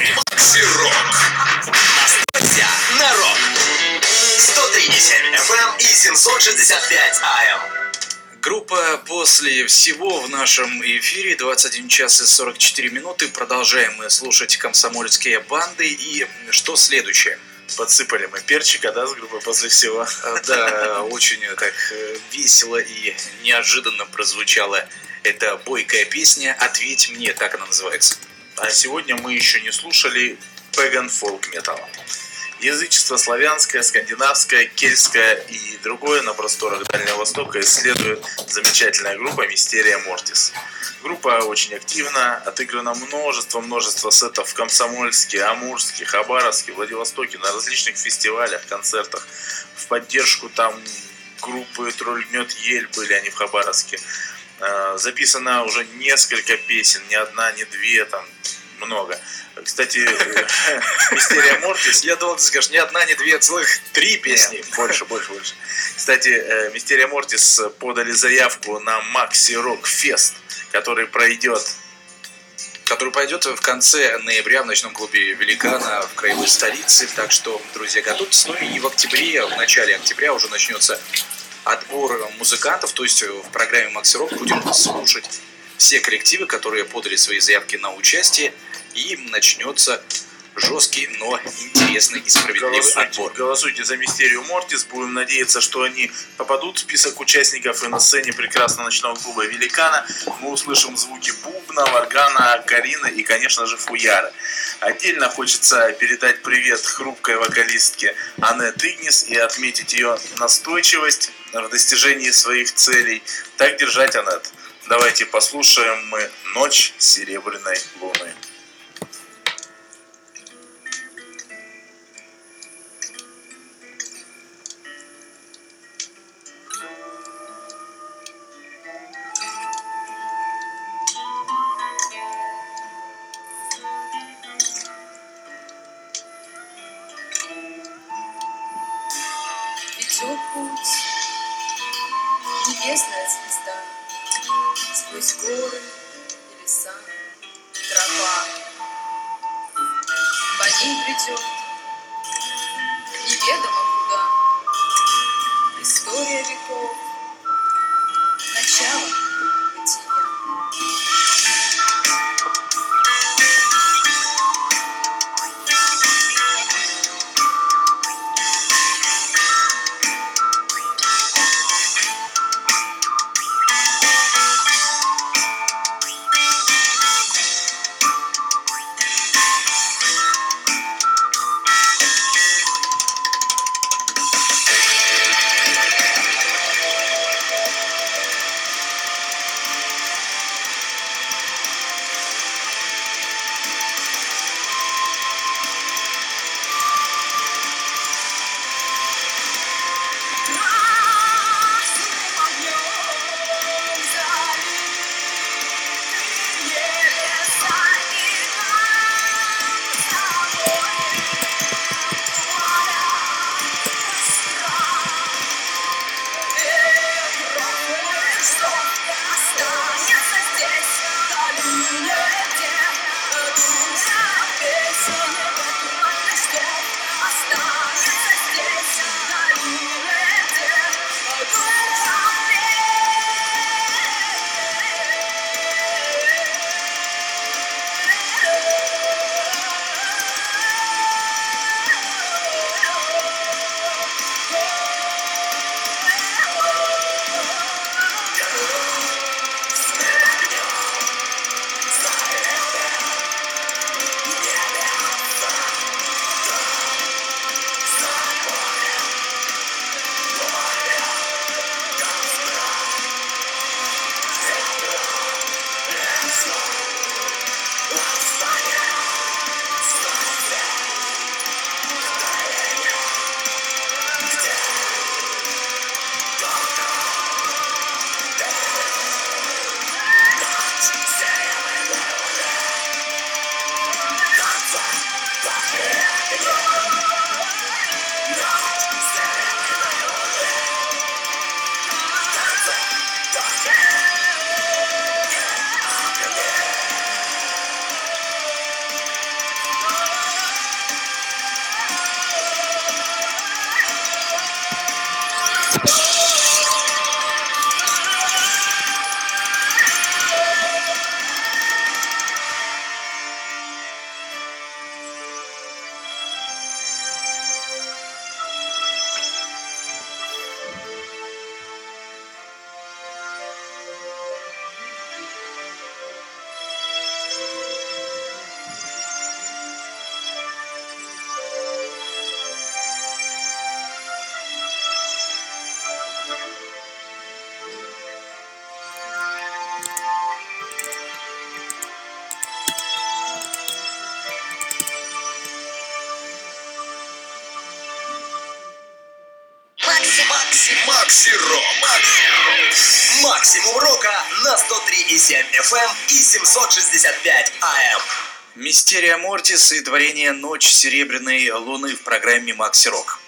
Макси-рок. Настроься на рок. 103,7 FM и 765 AM. Группа «После всего» в нашем эфире 21 час и 44 минуты. Продолжаем мы слушать комсомольские банды. И что следующее? Подсыпали мы перчика, да, с группой после всего. А, Да, очень так э, весело и неожиданно прозвучала эта бойкая песня «Ответь мне», так она называется. А сегодня мы еще не слушали Pagan Folk Metal. Язычество славянское, скандинавское, кельтское и другое на просторах Дальнего Востока исследует замечательная группа Мистерия Мортис. Группа очень активна, отыграно множество-множество сетов в Комсомольске, Амурске, Хабаровске, Владивостоке, на различных фестивалях, концертах. В поддержку там группы Тролль гнет ель были они в Хабаровске. Э, Записано уже несколько песен, не одна, не две, там много. Кстати, э, Мистерия Мортис Я думал, ты скажешь, не одна, не две, целых три песни. Нет, больше, больше, больше. Кстати, э, Мистерия Мортис подали заявку на Макси Рок Фест, который пройдет который пойдет в конце ноября в ночном клубе «Великана» в краевой столице. Так что, друзья, готовьтесь. Ну и в октябре, в начале октября уже начнется отбор музыкантов. То есть в программе «Макси Рок» будем слушать все коллективы, которые подали свои заявки на участие. И начнется жесткий, но интересный и справедливый Голосуйте, отбор. голосуйте за Мистерию Мортис. Будем надеяться, что они попадут в список участников и на сцене прекрасного ночного клуба Великана мы услышим звуки бубна, варгана, карина и, конечно же, фуяра. Отдельно хочется передать привет хрупкой вокалистке Аннет Игнис и отметить ее настойчивость в достижении своих целей. Так держать, Аннет. Давайте послушаем мы «Ночь серебряной луны». Ведет путь небесная звезда. Сквозь горы и леса тропа. По ней придет Макси Рок. Максимум рока на 103,7 FM и 765 AM. Мистерия Мортис и творение «Ночь серебряной луны» в программе «Макси Рок».